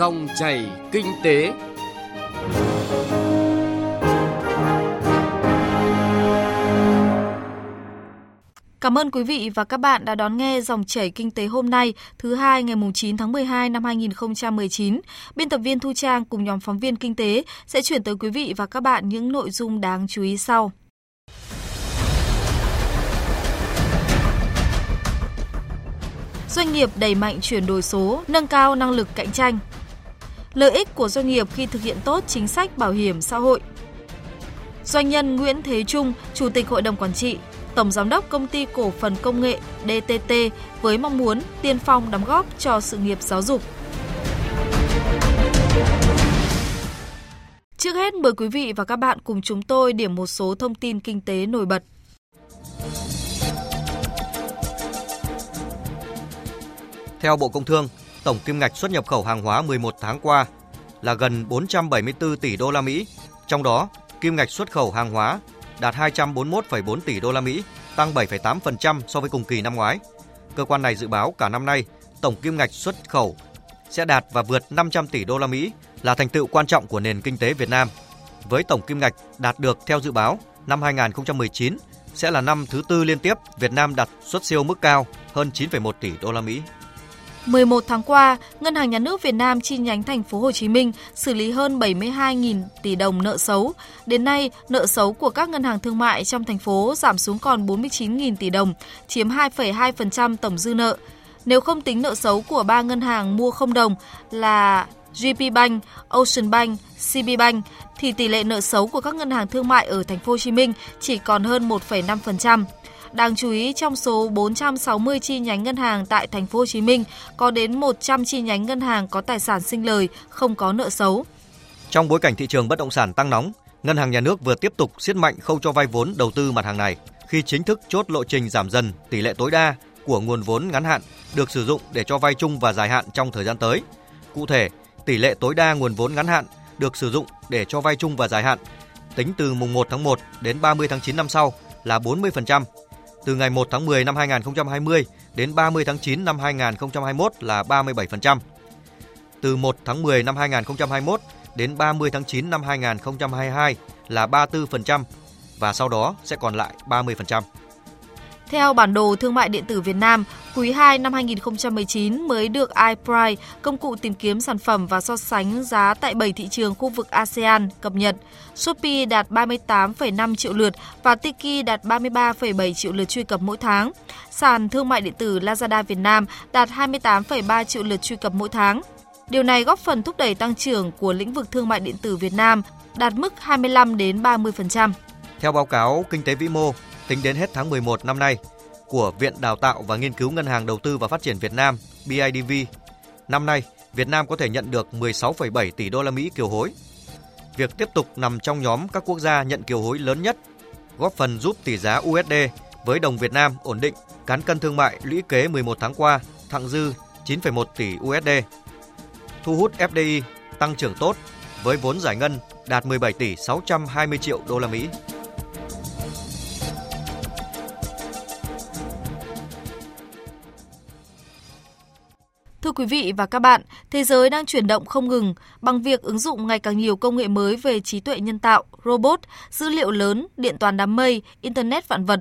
Dòng chảy kinh tế. Cảm ơn quý vị và các bạn đã đón nghe dòng chảy kinh tế hôm nay, thứ hai ngày 9 tháng 12 năm 2019. Biên tập viên Thu Trang cùng nhóm phóng viên kinh tế sẽ chuyển tới quý vị và các bạn những nội dung đáng chú ý sau. Doanh nghiệp đẩy mạnh chuyển đổi số, nâng cao năng lực cạnh tranh. Lợi ích của doanh nghiệp khi thực hiện tốt chính sách bảo hiểm xã hội. Doanh nhân Nguyễn Thế Trung, Chủ tịch Hội đồng Quản trị, Tổng Giám đốc Công ty Cổ phần Công nghệ DTT với mong muốn tiên phong đóng góp cho sự nghiệp giáo dục. Trước hết mời quý vị và các bạn cùng chúng tôi điểm một số thông tin kinh tế nổi bật. Theo Bộ Công Thương, tổng kim ngạch xuất nhập khẩu hàng hóa 11 tháng qua là gần 474 tỷ đô la Mỹ, trong đó kim ngạch xuất khẩu hàng hóa đạt 241,4 tỷ đô la Mỹ, tăng 7,8% so với cùng kỳ năm ngoái. Cơ quan này dự báo cả năm nay, tổng kim ngạch xuất khẩu sẽ đạt và vượt 500 tỷ đô la Mỹ là thành tựu quan trọng của nền kinh tế Việt Nam. Với tổng kim ngạch đạt được theo dự báo, năm 2019 sẽ là năm thứ tư liên tiếp Việt Nam đạt xuất siêu mức cao hơn 9,1 tỷ đô la Mỹ. 11 tháng qua, Ngân hàng Nhà nước Việt Nam chi nhánh thành phố Hồ Chí Minh xử lý hơn 72.000 tỷ đồng nợ xấu. Đến nay, nợ xấu của các ngân hàng thương mại trong thành phố giảm xuống còn 49.000 tỷ đồng, chiếm 2,2% tổng dư nợ. Nếu không tính nợ xấu của ba ngân hàng mua không đồng là GP Bank, Ocean Bank, CB Bank thì tỷ lệ nợ xấu của các ngân hàng thương mại ở thành phố Hồ Chí Minh chỉ còn hơn 1,5%. Đáng chú ý trong số 460 chi nhánh ngân hàng tại thành phố Hồ Chí Minh có đến 100 chi nhánh ngân hàng có tài sản sinh lời, không có nợ xấu. Trong bối cảnh thị trường bất động sản tăng nóng, Ngân hàng Nhà nước vừa tiếp tục siết mạnh khâu cho vay vốn đầu tư mặt hàng này khi chính thức chốt lộ trình giảm dần tỷ lệ tối đa của nguồn vốn ngắn hạn được sử dụng để cho vay chung và dài hạn trong thời gian tới. Cụ thể, tỷ lệ tối đa nguồn vốn ngắn hạn được sử dụng để cho vay chung và dài hạn tính từ mùng 1 tháng 1 đến 30 tháng 9 năm sau là 40%, từ ngày 1 tháng 10 năm 2020 đến 30 tháng 9 năm 2021 là 37%. Từ 1 tháng 10 năm 2021 đến 30 tháng 9 năm 2022 là 34% và sau đó sẽ còn lại 30%. Theo bản đồ thương mại điện tử Việt Nam, quý 2 năm 2019 mới được iPrice, công cụ tìm kiếm sản phẩm và so sánh giá tại 7 thị trường khu vực ASEAN cập nhật. Shopee đạt 38,5 triệu lượt và Tiki đạt 33,7 triệu lượt truy cập mỗi tháng. Sàn thương mại điện tử Lazada Việt Nam đạt 28,3 triệu lượt truy cập mỗi tháng. Điều này góp phần thúc đẩy tăng trưởng của lĩnh vực thương mại điện tử Việt Nam đạt mức 25 đến 30%. Theo báo cáo Kinh tế vĩ mô, tính đến hết tháng 11 năm nay của Viện Đào tạo và Nghiên cứu Ngân hàng Đầu tư và Phát triển Việt Nam BIDV, năm nay Việt Nam có thể nhận được 16,7 tỷ đô la Mỹ kiều hối. Việc tiếp tục nằm trong nhóm các quốc gia nhận kiều hối lớn nhất, góp phần giúp tỷ giá USD với đồng Việt Nam ổn định, cán cân thương mại lũy kế 11 tháng qua thặng dư 9,1 tỷ USD. Thu hút FDI tăng trưởng tốt với vốn giải ngân đạt 17 tỷ 620 triệu đô la Mỹ. Thưa quý vị và các bạn, thế giới đang chuyển động không ngừng bằng việc ứng dụng ngày càng nhiều công nghệ mới về trí tuệ nhân tạo, robot, dữ liệu lớn, điện toán đám mây, internet vạn vật.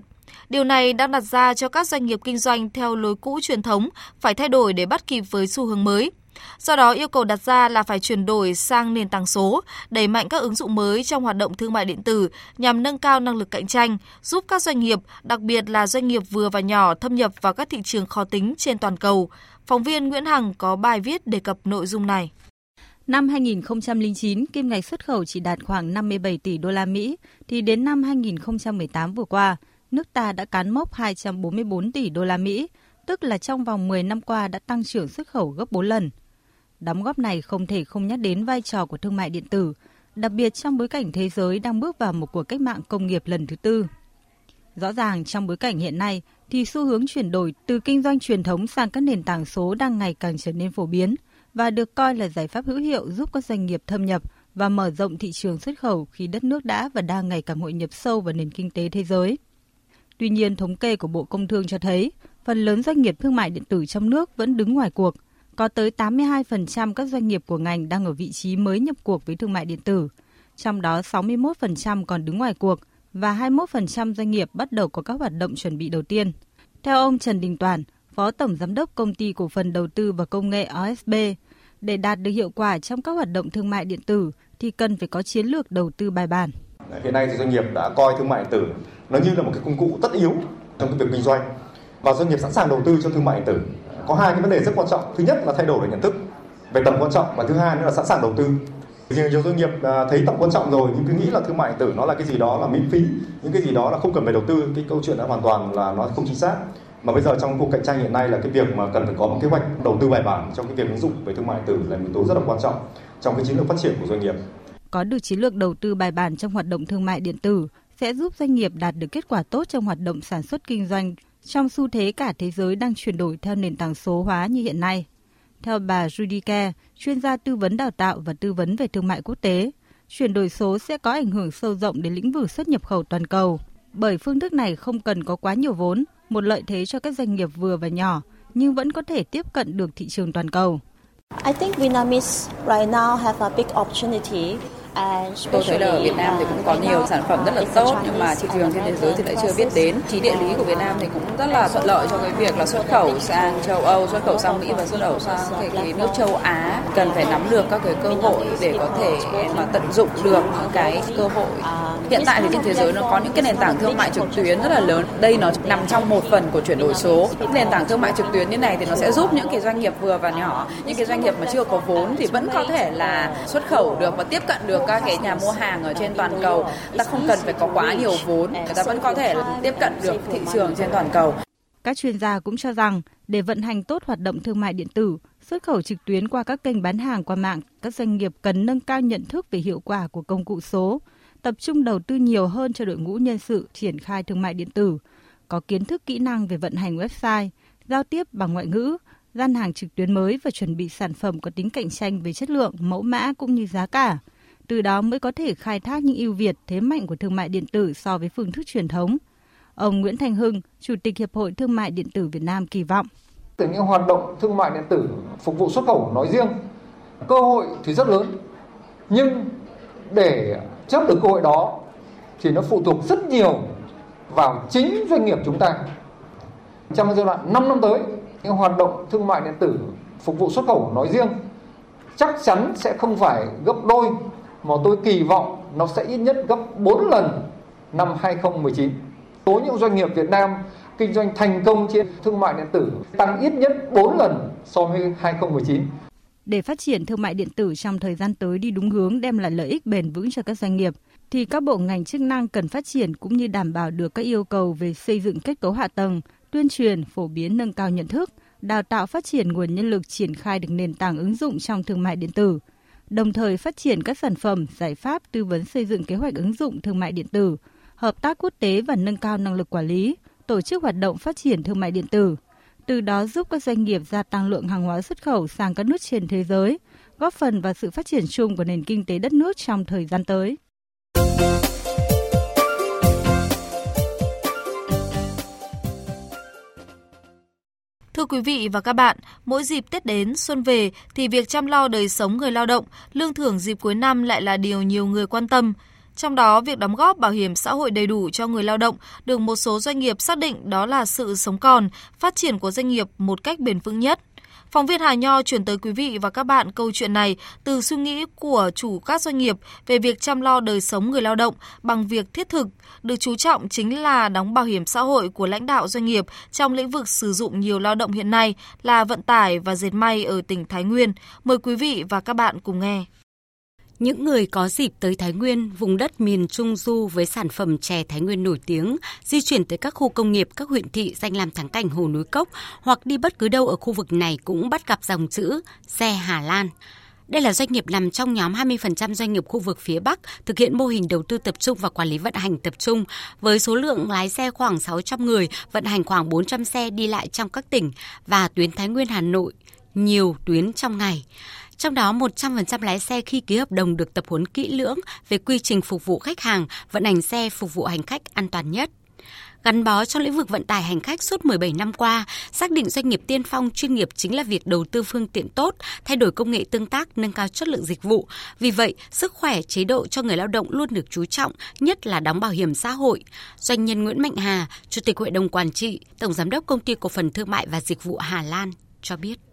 Điều này đang đặt ra cho các doanh nghiệp kinh doanh theo lối cũ truyền thống phải thay đổi để bắt kịp với xu hướng mới. Do đó, yêu cầu đặt ra là phải chuyển đổi sang nền tảng số, đẩy mạnh các ứng dụng mới trong hoạt động thương mại điện tử nhằm nâng cao năng lực cạnh tranh, giúp các doanh nghiệp, đặc biệt là doanh nghiệp vừa và nhỏ thâm nhập vào các thị trường khó tính trên toàn cầu. Phóng viên Nguyễn Hằng có bài viết đề cập nội dung này. Năm 2009, kim ngạch xuất khẩu chỉ đạt khoảng 57 tỷ đô la Mỹ, thì đến năm 2018 vừa qua, nước ta đã cán mốc 244 tỷ đô la Mỹ, tức là trong vòng 10 năm qua đã tăng trưởng xuất khẩu gấp 4 lần. Đóng góp này không thể không nhắc đến vai trò của thương mại điện tử, đặc biệt trong bối cảnh thế giới đang bước vào một cuộc cách mạng công nghiệp lần thứ tư. Rõ ràng trong bối cảnh hiện nay thì xu hướng chuyển đổi từ kinh doanh truyền thống sang các nền tảng số đang ngày càng trở nên phổ biến và được coi là giải pháp hữu hiệu giúp các doanh nghiệp thâm nhập và mở rộng thị trường xuất khẩu khi đất nước đã và đang ngày càng hội nhập sâu vào nền kinh tế thế giới. Tuy nhiên, thống kê của Bộ Công Thương cho thấy, phần lớn doanh nghiệp thương mại điện tử trong nước vẫn đứng ngoài cuộc – có tới 82% các doanh nghiệp của ngành đang ở vị trí mới nhập cuộc với thương mại điện tử. Trong đó 61% còn đứng ngoài cuộc và 21% doanh nghiệp bắt đầu có các hoạt động chuẩn bị đầu tiên. Theo ông Trần Đình Toàn, Phó Tổng Giám đốc Công ty Cổ phần Đầu tư và Công nghệ OSB, để đạt được hiệu quả trong các hoạt động thương mại điện tử thì cần phải có chiến lược đầu tư bài bản. Hiện nay thì doanh nghiệp đã coi thương mại điện tử nó như là một cái công cụ tất yếu trong cái việc kinh doanh và doanh nghiệp sẵn sàng đầu tư cho thương mại điện tử. Có hai cái vấn đề rất quan trọng. Thứ nhất là thay đổi về nhận thức về tầm quan trọng và thứ hai nữa là sẵn sàng đầu tư. Nhiều doanh nghiệp à, thấy tầm quan trọng rồi nhưng cứ nghĩ là thương mại điện tử nó là cái gì đó là miễn phí, những cái gì đó là không cần phải đầu tư. Cái câu chuyện đã hoàn toàn là nó không chính xác mà bây giờ trong cuộc cạnh tranh hiện nay là cái việc mà cần phải có một kế hoạch đầu tư bài bản trong cái việc ứng dụng về thương mại điện tử là một yếu tố rất là quan trọng trong cái chiến lược phát triển của doanh nghiệp. Có được chiến lược đầu tư bài bản trong hoạt động thương mại điện tử sẽ giúp doanh nghiệp đạt được kết quả tốt trong hoạt động sản xuất kinh doanh trong xu thế cả thế giới đang chuyển đổi theo nền tảng số hóa như hiện nay. Theo bà Judy Kerr, chuyên gia tư vấn đào tạo và tư vấn về thương mại quốc tế, chuyển đổi số sẽ có ảnh hưởng sâu rộng đến lĩnh vực xuất nhập khẩu toàn cầu, bởi phương thức này không cần có quá nhiều vốn một lợi thế cho các doanh nghiệp vừa và nhỏ nhưng vẫn có thể tiếp cận được thị trường toàn cầu. I think Vietnamese right now have a big opportunity Tôi thấy là ở Việt Nam thì cũng có nhiều sản phẩm rất là tốt nhưng mà thị trường trên thế giới thì lại chưa biết đến. Trí địa lý của Việt Nam thì cũng rất là thuận lợi cho cái việc là xuất khẩu sang châu Âu, xuất khẩu sang Mỹ và xuất khẩu sang cái, cái nước châu Á. Cần phải nắm được các cái cơ hội để có thể mà tận dụng được những cái cơ hội. Hiện tại thì trên thế giới nó có những cái nền tảng thương mại trực tuyến rất là lớn. Đây nó nằm trong một phần của chuyển đổi số. Nền tảng thương mại trực tuyến như này thì nó sẽ giúp những cái doanh nghiệp vừa và nhỏ, những cái doanh nghiệp mà chưa có vốn thì vẫn có thể là xuất khẩu được và tiếp cận được các cái nhà mua hàng ở trên toàn cầu. Ta không cần phải có quá nhiều vốn người ta vẫn có thể tiếp cận được thị trường trên toàn cầu. Các chuyên gia cũng cho rằng để vận hành tốt hoạt động thương mại điện tử, xuất khẩu trực tuyến qua các kênh bán hàng qua mạng, các doanh nghiệp cần nâng cao nhận thức về hiệu quả của công cụ số, tập trung đầu tư nhiều hơn cho đội ngũ nhân sự triển khai thương mại điện tử, có kiến thức kỹ năng về vận hành website, giao tiếp bằng ngoại ngữ, gian hàng trực tuyến mới và chuẩn bị sản phẩm có tính cạnh tranh về chất lượng, mẫu mã cũng như giá cả từ đó mới có thể khai thác những ưu việt thế mạnh của thương mại điện tử so với phương thức truyền thống. Ông Nguyễn Thành Hưng, Chủ tịch Hiệp hội Thương mại điện tử Việt Nam kỳ vọng. Từ những hoạt động thương mại điện tử phục vụ xuất khẩu nói riêng, cơ hội thì rất lớn. Nhưng để chấp được cơ hội đó thì nó phụ thuộc rất nhiều vào chính doanh nghiệp chúng ta. Trong giai đoạn 5 năm tới, những hoạt động thương mại điện tử phục vụ xuất khẩu nói riêng chắc chắn sẽ không phải gấp đôi mà tôi kỳ vọng nó sẽ ít nhất gấp 4 lần năm 2019. Số những doanh nghiệp Việt Nam kinh doanh thành công trên thương mại điện tử tăng ít nhất 4 lần so với 2019. Để phát triển thương mại điện tử trong thời gian tới đi đúng hướng đem lại lợi ích bền vững cho các doanh nghiệp, thì các bộ ngành chức năng cần phát triển cũng như đảm bảo được các yêu cầu về xây dựng kết cấu hạ tầng, tuyên truyền, phổ biến nâng cao nhận thức, đào tạo phát triển nguồn nhân lực triển khai được nền tảng ứng dụng trong thương mại điện tử – đồng thời phát triển các sản phẩm, giải pháp tư vấn xây dựng kế hoạch ứng dụng thương mại điện tử, hợp tác quốc tế và nâng cao năng lực quản lý, tổ chức hoạt động phát triển thương mại điện tử. Từ đó giúp các doanh nghiệp gia tăng lượng hàng hóa xuất khẩu sang các nước trên thế giới, góp phần vào sự phát triển chung của nền kinh tế đất nước trong thời gian tới. Thưa quý vị và các bạn, mỗi dịp Tết đến, xuân về thì việc chăm lo đời sống người lao động, lương thưởng dịp cuối năm lại là điều nhiều người quan tâm. Trong đó, việc đóng góp bảo hiểm xã hội đầy đủ cho người lao động được một số doanh nghiệp xác định đó là sự sống còn, phát triển của doanh nghiệp một cách bền vững nhất. Phóng viên Hà Nho chuyển tới quý vị và các bạn câu chuyện này từ suy nghĩ của chủ các doanh nghiệp về việc chăm lo đời sống người lao động bằng việc thiết thực, được chú trọng chính là đóng bảo hiểm xã hội của lãnh đạo doanh nghiệp trong lĩnh vực sử dụng nhiều lao động hiện nay là vận tải và dệt may ở tỉnh Thái Nguyên. Mời quý vị và các bạn cùng nghe. Những người có dịp tới Thái Nguyên, vùng đất miền Trung Du với sản phẩm chè Thái Nguyên nổi tiếng, di chuyển tới các khu công nghiệp, các huyện thị danh làm thắng cảnh Hồ Núi Cốc hoặc đi bất cứ đâu ở khu vực này cũng bắt gặp dòng chữ xe Hà Lan. Đây là doanh nghiệp nằm trong nhóm 20% doanh nghiệp khu vực phía Bắc thực hiện mô hình đầu tư tập trung và quản lý vận hành tập trung với số lượng lái xe khoảng 600 người, vận hành khoảng 400 xe đi lại trong các tỉnh và tuyến Thái Nguyên Hà Nội, nhiều tuyến trong ngày. Trong đó 100% lái xe khi ký hợp đồng được tập huấn kỹ lưỡng về quy trình phục vụ khách hàng, vận hành xe phục vụ hành khách an toàn nhất. Gắn bó trong lĩnh vực vận tải hành khách suốt 17 năm qua, xác định doanh nghiệp tiên phong chuyên nghiệp chính là việc đầu tư phương tiện tốt, thay đổi công nghệ tương tác, nâng cao chất lượng dịch vụ. Vì vậy, sức khỏe, chế độ cho người lao động luôn được chú trọng, nhất là đóng bảo hiểm xã hội. Doanh nhân Nguyễn Mạnh Hà, Chủ tịch Hội đồng Quản trị, Tổng Giám đốc Công ty Cổ phần Thương mại và Dịch vụ Hà Lan cho biết.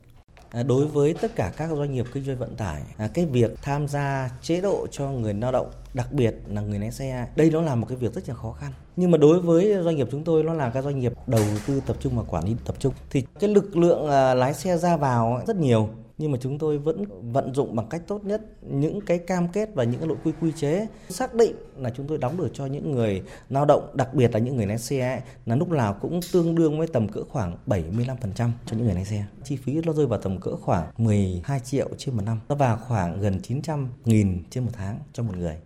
À, đối với tất cả các doanh nghiệp kinh doanh vận tải, à, cái việc tham gia chế độ cho người lao động, đặc biệt là người lái xe, đây nó là một cái việc rất là khó khăn. Nhưng mà đối với doanh nghiệp chúng tôi nó là các doanh nghiệp đầu tư tập trung và quản lý tập trung thì cái lực lượng à, lái xe ra vào rất nhiều nhưng mà chúng tôi vẫn vận dụng bằng cách tốt nhất những cái cam kết và những cái nội quy quy chế. Xác định là chúng tôi đóng được cho những người lao động đặc biệt là những người lái xe là lúc nào cũng tương đương với tầm cỡ khoảng 75% cho những người lái xe. Chi phí nó rơi vào tầm cỡ khoảng 12 triệu trên một năm. Nó vào khoảng gần 900 nghìn trên một tháng cho một người.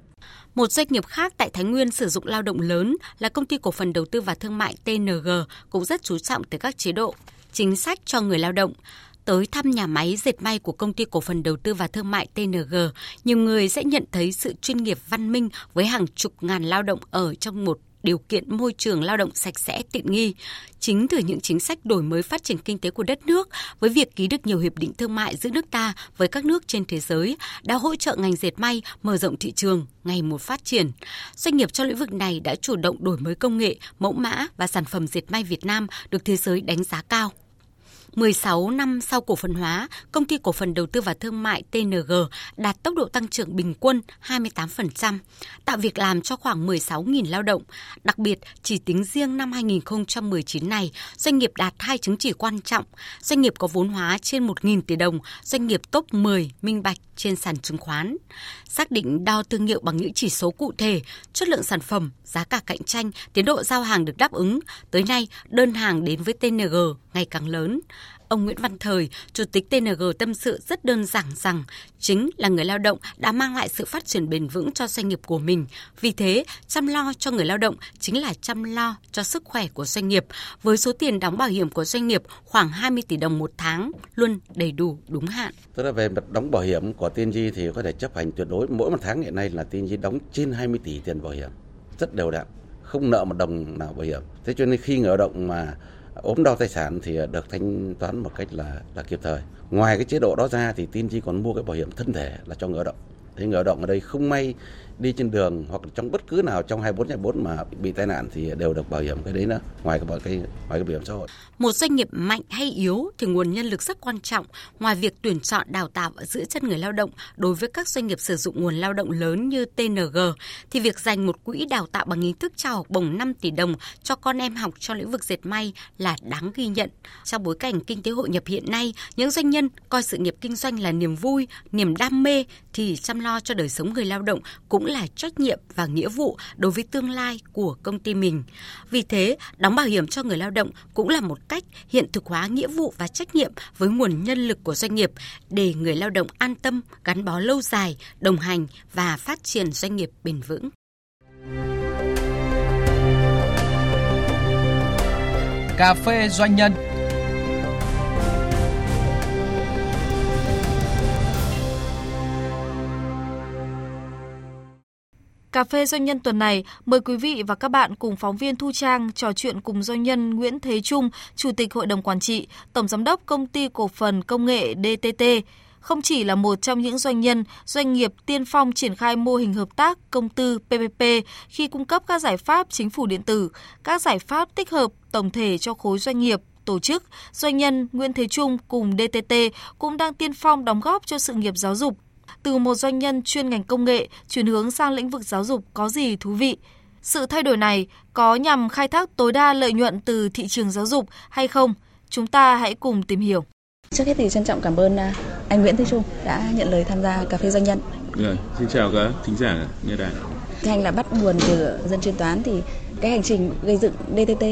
Một doanh nghiệp khác tại Thái Nguyên sử dụng lao động lớn là công ty cổ phần đầu tư và thương mại TNG cũng rất chú trọng tới các chế độ, chính sách cho người lao động tới thăm nhà máy dệt may của công ty cổ phần đầu tư và thương mại TNG, nhiều người sẽ nhận thấy sự chuyên nghiệp văn minh với hàng chục ngàn lao động ở trong một điều kiện môi trường lao động sạch sẽ tiện nghi. Chính từ những chính sách đổi mới phát triển kinh tế của đất nước với việc ký được nhiều hiệp định thương mại giữa nước ta với các nước trên thế giới đã hỗ trợ ngành dệt may mở rộng thị trường ngày một phát triển. Doanh nghiệp trong lĩnh vực này đã chủ động đổi mới công nghệ, mẫu mã và sản phẩm dệt may Việt Nam được thế giới đánh giá cao. 16 năm sau cổ phần hóa, công ty cổ phần đầu tư và thương mại TNG đạt tốc độ tăng trưởng bình quân 28%, tạo việc làm cho khoảng 16.000 lao động. Đặc biệt, chỉ tính riêng năm 2019 này, doanh nghiệp đạt hai chứng chỉ quan trọng, doanh nghiệp có vốn hóa trên 1.000 tỷ đồng, doanh nghiệp top 10 minh bạch trên sàn chứng khoán. Xác định đo thương hiệu bằng những chỉ số cụ thể, chất lượng sản phẩm, giá cả cạnh tranh, tiến độ giao hàng được đáp ứng. Tới nay, đơn hàng đến với TNG ngày càng lớn. Ông Nguyễn Văn Thời, Chủ tịch TNG tâm sự rất đơn giản rằng chính là người lao động đã mang lại sự phát triển bền vững cho doanh nghiệp của mình. Vì thế, chăm lo cho người lao động chính là chăm lo cho sức khỏe của doanh nghiệp. Với số tiền đóng bảo hiểm của doanh nghiệp khoảng 20 tỷ đồng một tháng, luôn đầy đủ đúng hạn. Tức là về mặt đóng bảo hiểm của TNG thì có thể chấp hành tuyệt đối. Mỗi một tháng hiện nay là TNG đóng trên 20 tỷ tiền bảo hiểm. Rất đều đặn, không nợ một đồng nào bảo hiểm. Thế cho nên khi người lao động mà ốm đau tài sản thì được thanh toán một cách là là kịp thời. Ngoài cái chế độ đó ra thì tin chi còn mua cái bảo hiểm thân thể là cho người lao động. Thế người lao động ở đây không may đi trên đường hoặc trong bất cứ nào trong 24 24 mà bị tai nạn thì đều được bảo hiểm cái đấy nữa ngoài cái bảo cái ngoài cái bảo hiểm xã hội. Một doanh nghiệp mạnh hay yếu thì nguồn nhân lực rất quan trọng. Ngoài việc tuyển chọn đào tạo và giữ chân người lao động đối với các doanh nghiệp sử dụng nguồn lao động lớn như TNG thì việc dành một quỹ đào tạo bằng hình thức trao học bổng 5 tỷ đồng cho con em học trong lĩnh vực dệt may là đáng ghi nhận. Trong bối cảnh kinh tế hội nhập hiện nay, những doanh nhân coi sự nghiệp kinh doanh là niềm vui, niềm đam mê thì chăm lo cho đời sống người lao động cũng là trách nhiệm và nghĩa vụ đối với tương lai của công ty mình. Vì thế, đóng bảo hiểm cho người lao động cũng là một cách hiện thực hóa nghĩa vụ và trách nhiệm với nguồn nhân lực của doanh nghiệp để người lao động an tâm, gắn bó lâu dài, đồng hành và phát triển doanh nghiệp bền vững. Cà phê doanh nhân Cà phê doanh nhân tuần này, mời quý vị và các bạn cùng phóng viên Thu Trang trò chuyện cùng doanh nhân Nguyễn Thế Trung, Chủ tịch Hội đồng Quản trị, Tổng Giám đốc Công ty Cổ phần Công nghệ DTT. Không chỉ là một trong những doanh nhân, doanh nghiệp tiên phong triển khai mô hình hợp tác công tư PPP khi cung cấp các giải pháp chính phủ điện tử, các giải pháp tích hợp tổng thể cho khối doanh nghiệp, tổ chức, doanh nhân Nguyễn Thế Trung cùng DTT cũng đang tiên phong đóng góp cho sự nghiệp giáo dục từ một doanh nhân chuyên ngành công nghệ chuyển hướng sang lĩnh vực giáo dục có gì thú vị? Sự thay đổi này có nhằm khai thác tối đa lợi nhuận từ thị trường giáo dục hay không? Chúng ta hãy cùng tìm hiểu. Trước hết thì trân trọng cảm ơn à, anh Nguyễn Thế Trung đã nhận lời tham gia cà phê doanh nhân. Rồi, xin chào các thính giả nghe đài. Thưa anh là bắt nguồn từ dân chuyên toán thì cái hành trình gây dựng DTT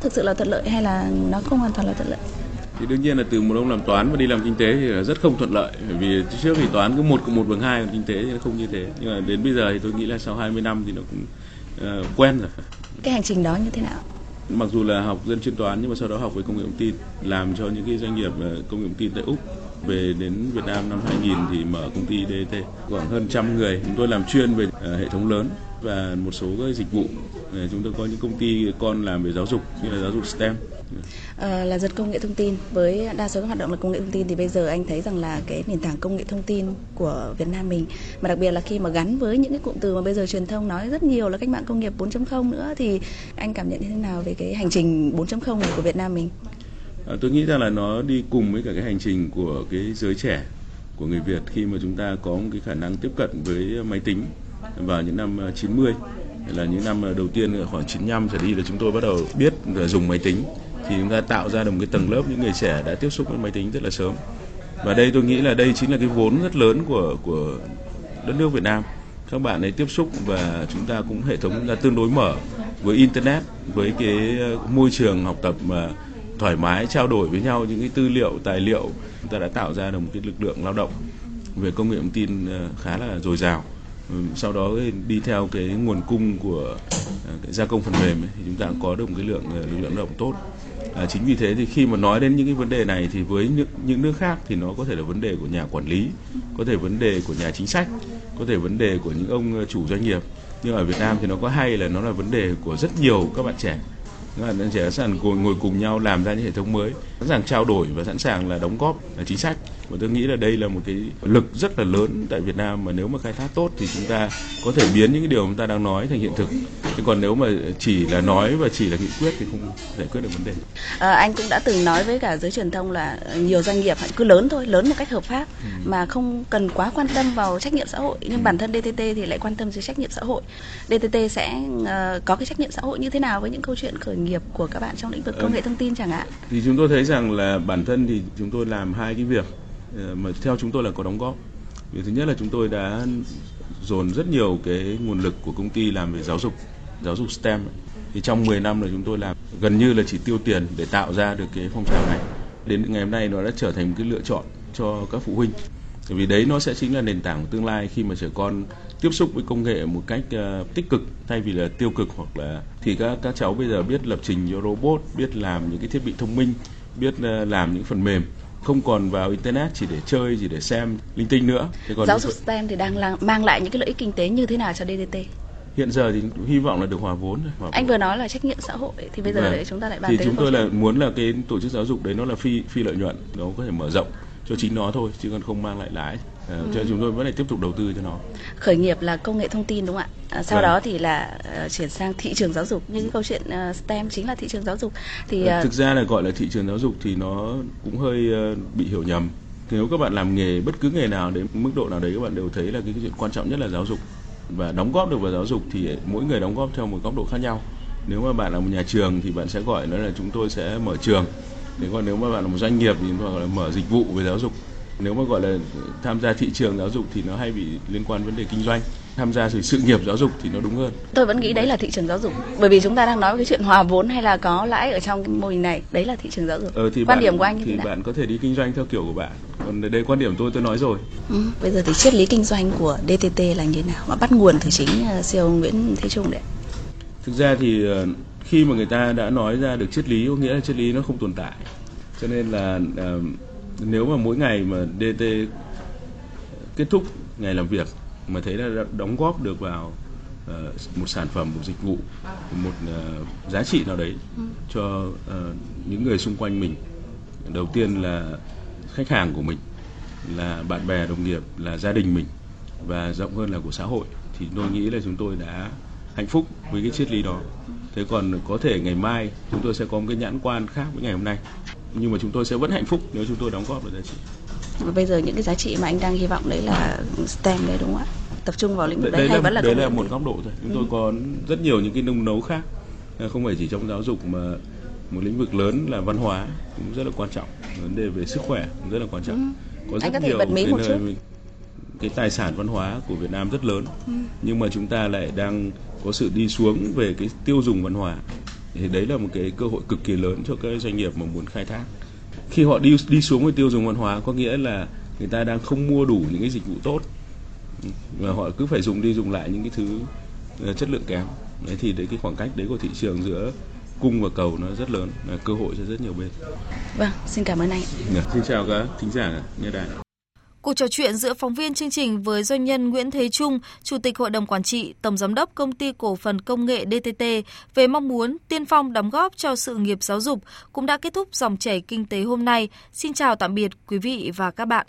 thực sự là thuận lợi hay là nó không hoàn toàn là thuận lợi? Thì đương nhiên là từ một ông làm toán mà đi làm kinh tế thì là rất không thuận lợi bởi vì trước thì toán cứ một cộng một bằng hai còn kinh tế thì nó không như thế. Nhưng mà đến bây giờ thì tôi nghĩ là sau 20 năm thì nó cũng uh, quen rồi. Cái hành trình đó như thế nào? Mặc dù là học dân chuyên toán nhưng mà sau đó học về công nghệ thông tin làm cho những cái doanh nghiệp ờ, công nghệ thông tin tại úc về đến Việt Nam năm 2000 thì mở công ty DT khoảng hơn trăm người. Chúng tôi làm chuyên về uh, hệ thống lớn và một số các dịch vụ. Chúng tôi có những công ty con làm về giáo dục như là giáo dục STEM. À, là dân công nghệ thông tin với đa số các hoạt động là công nghệ thông tin thì bây giờ anh thấy rằng là cái nền tảng công nghệ thông tin của Việt Nam mình mà đặc biệt là khi mà gắn với những cái cụm từ mà bây giờ truyền thông nói rất nhiều là cách mạng công nghiệp 4.0 nữa thì anh cảm nhận như thế nào về cái hành trình 4.0 này của Việt Nam mình? À, tôi nghĩ rằng là nó đi cùng với cả cái hành trình của cái giới trẻ của người Việt khi mà chúng ta có một cái khả năng tiếp cận với máy tính vào những năm ờ, 90 là những năm ờ, đầu tiên ờ, khoảng 95 trở đi là chúng tôi bắt đầu biết dùng máy tính. Thì chúng ta tạo ra được một cái tầng lớp, những người trẻ đã tiếp xúc với máy tính rất là sớm. Và đây tôi nghĩ là đây chính là cái vốn rất lớn của của đất nước Việt Nam. Các bạn ấy tiếp xúc và chúng ta cũng hệ thống là tương đối mở với internet, với cái môi trường học tập mà thoải mái, trao đổi với nhau những cái tư liệu, tài liệu. Chúng ta đã tạo ra được một cái lực lượng lao động về công nghệ thông tin khá là dồi dào. Ừ, sau đó đi theo cái nguồn cung của à, cái gia công phần mềm ấy, thì chúng ta cũng có được một cái lượng à, lực lượng lao động tốt. À, chính vì thế thì khi mà nói đến những cái vấn đề này thì với những, những nước khác thì nó có thể là vấn đề của nhà quản lý có thể vấn đề của nhà chính sách có thể vấn đề của những ông à, chủ doanh nghiệp. Nhưng ở Việt Nam thì nó có hay là nó là vấn đề của rất nhiều các bạn trẻ. Các bạn trẻ sẵn sàng ngồi, ngồi cùng nhau làm ra những hệ thống mới sẵn sàng trao đổi và sẵn sàng là đóng góp là chính sách và tôi nghĩ là đây là một cái lực rất là lớn tại Việt Nam mà nếu mà khai thác tốt thì chúng ta có thể biến những cái điều chúng ta đang nói thành hiện thực. Chứ còn nếu mà chỉ là nói và chỉ là nghị quyết thì không giải quyết được vấn đề. À, anh cũng đã từng nói với cả giới truyền thông là nhiều doanh nghiệp cứ lớn thôi lớn một cách hợp pháp ừ. mà không cần quá quan tâm vào trách nhiệm xã hội. Nhưng ừ. bản thân DTT thì lại quan tâm tới trách nhiệm xã hội. DTT sẽ uh, có cái trách nhiệm xã hội như thế nào với những câu chuyện khởi nghiệp của các bạn trong lĩnh vực công nghệ thông tin chẳng hạn? Thì chúng tôi thấy rằng là bản thân thì chúng tôi làm hai cái việc Ờ, mà theo chúng tôi là có đóng góp. Vì thứ nhất là chúng tôi đã dồn rất nhiều cái nguồn lực của công ty làm về giáo dục, giáo dục STEM. Thì trong 10 năm là chúng tôi làm gần như là chỉ tiêu tiền để tạo ra được cái phong trào này. Đến ngày hôm nay nó đã trở thành một cái lựa chọn cho các phụ huynh. Bởi vì đấy nó sẽ chính là nền tảng của tương lai khi mà trẻ con tiếp xúc với công nghệ một cách uh, tích cực thay vì là tiêu cực hoặc là thì các các cháu bây giờ biết lập trình cho robot, biết làm những cái thiết bị thông minh, biết uh, làm những phần mềm không còn vào internet chỉ để chơi chỉ để xem linh tinh nữa. Thế còn giáo dục STEM thì đang là, mang lại những cái lợi ích kinh tế như thế nào cho DTT hiện giờ thì hy vọng là được hòa vốn hòa anh vừa nói là trách nhiệm xã hội thì bây giờ vâng. chúng ta lại bàn thì chúng tôi là muốn là cái tổ chức giáo dục đấy nó là phi phi lợi nhuận nó có thể mở rộng cho chính nó thôi chứ còn không mang lại lãi À, ừ. cho chúng tôi vẫn phải tiếp tục đầu tư cho nó. Khởi nghiệp là công nghệ thông tin đúng không ạ? À, sau vâng. đó thì là uh, chuyển sang thị trường giáo dục. Những cái câu chuyện uh, STEM chính là thị trường giáo dục. Thì uh, thực ra là gọi là thị trường giáo dục thì nó cũng hơi uh, bị hiểu nhầm. Nếu các bạn làm nghề bất cứ nghề nào đến mức độ nào đấy các bạn đều thấy là cái, cái chuyện quan trọng nhất là giáo dục và đóng góp được vào giáo dục thì mỗi người đóng góp theo một góc độ khác nhau. Nếu mà bạn là một nhà trường thì bạn sẽ gọi nó là chúng tôi sẽ mở trường. Nếu còn nếu mà bạn là một doanh nghiệp thì gọi là mở dịch vụ về giáo dục. Nếu mà gọi là tham gia thị trường giáo dục thì nó hay bị liên quan vấn đề kinh doanh. Tham gia sự sự nghiệp giáo dục thì nó đúng hơn. Tôi vẫn nghĩ đấy là thị trường giáo dục bởi vì chúng ta đang nói cái chuyện hòa vốn hay là có lãi ở trong mô hình này đấy là thị trường giáo dục. Ờ, thì quan bạn, điểm của anh như thì thế nào? bạn có thể đi kinh doanh theo kiểu của bạn. Còn đây quan điểm tôi tôi nói rồi. Ừ, bây giờ thì triết lý kinh doanh của DTT là như thế nào? Mà bắt nguồn từ chính CEO Nguyễn Thế Trung đấy. Thực ra thì ờ, khi mà người ta đã nói ra được triết lý có nghĩa là triết lý nó không tồn tại cho nên là uh, nếu mà mỗi ngày mà DT kết thúc ngày làm việc mà thấy là đóng góp được vào uh, một sản phẩm một dịch vụ một uh, giá trị nào đấy ừ. cho uh, những người xung quanh mình đầu tiên là khách hàng của mình là bạn bè đồng nghiệp là gia đình mình và rộng hơn là của xã hội thì tôi nghĩ là chúng tôi đã hạnh phúc với cái triết lý đó. Thế còn có thể ngày mai chúng tôi sẽ có một cái nhãn quan khác với ngày hôm nay. Nhưng mà chúng tôi sẽ vẫn hạnh phúc nếu chúng tôi đóng góp được giá trị. Và bây giờ những cái giá trị mà anh đang hy vọng đấy là STEM đấy đúng không ạ? Tập trung vào lĩnh vực đấy, đấy hay là, vẫn là đấy là một góc độ thôi. Chúng ừ. tôi có rất nhiều những cái nung nấu khác. Không phải chỉ trong giáo dục mà một lĩnh vực lớn là văn hóa cũng rất là quan trọng. Vấn đề về sức khỏe cũng rất là quan trọng. Ừ. có rất anh có thể nhiều bật mí một chút. cái tài sản văn hóa của Việt Nam rất lớn. Ừ. nhưng mà chúng ta lại đang có sự đi xuống về cái tiêu dùng văn hóa thì đấy là một cái cơ hội cực kỳ lớn cho các doanh nghiệp mà muốn khai thác. Khi họ đi đi xuống với tiêu dùng văn hóa có nghĩa là người ta đang không mua đủ những cái dịch vụ tốt và họ cứ phải dùng đi dùng lại những cái thứ ờ, chất lượng kém. Đấy thì đấy cái khoảng cách đấy của thị trường giữa cung và cầu nó rất lớn là cơ hội cho rất nhiều bên. Vâng xin cảm ơn anh. Dạ, xin chào các thính giả nghe đài Cuộc trò chuyện giữa phóng viên chương trình với doanh nhân Nguyễn Thế Trung, Chủ tịch Hội đồng Quản trị, Tổng Giám đốc Công ty Cổ phần Công nghệ DTT về mong muốn tiên phong đóng góp cho sự nghiệp giáo dục cũng đã kết thúc dòng chảy kinh tế hôm nay. Xin chào tạm biệt quý vị và các bạn.